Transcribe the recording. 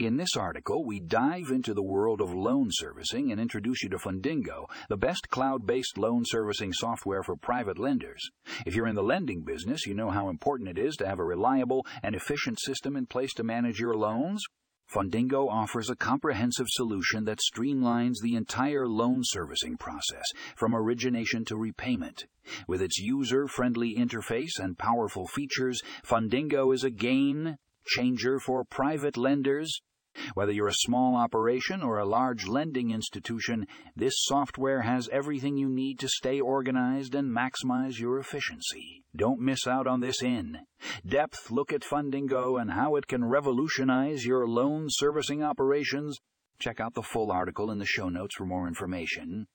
In this article, we dive into the world of loan servicing and introduce you to Fundingo, the best cloud based loan servicing software for private lenders. If you're in the lending business, you know how important it is to have a reliable and efficient system in place to manage your loans. Fundingo offers a comprehensive solution that streamlines the entire loan servicing process, from origination to repayment. With its user friendly interface and powerful features, Fundingo is a game changer for private lenders whether you're a small operation or a large lending institution, this software has everything you need to stay organized and maximize your efficiency. Don't miss out on this in depth look at Fundingo and how it can revolutionize your loan servicing operations. Check out the full article in the show notes for more information.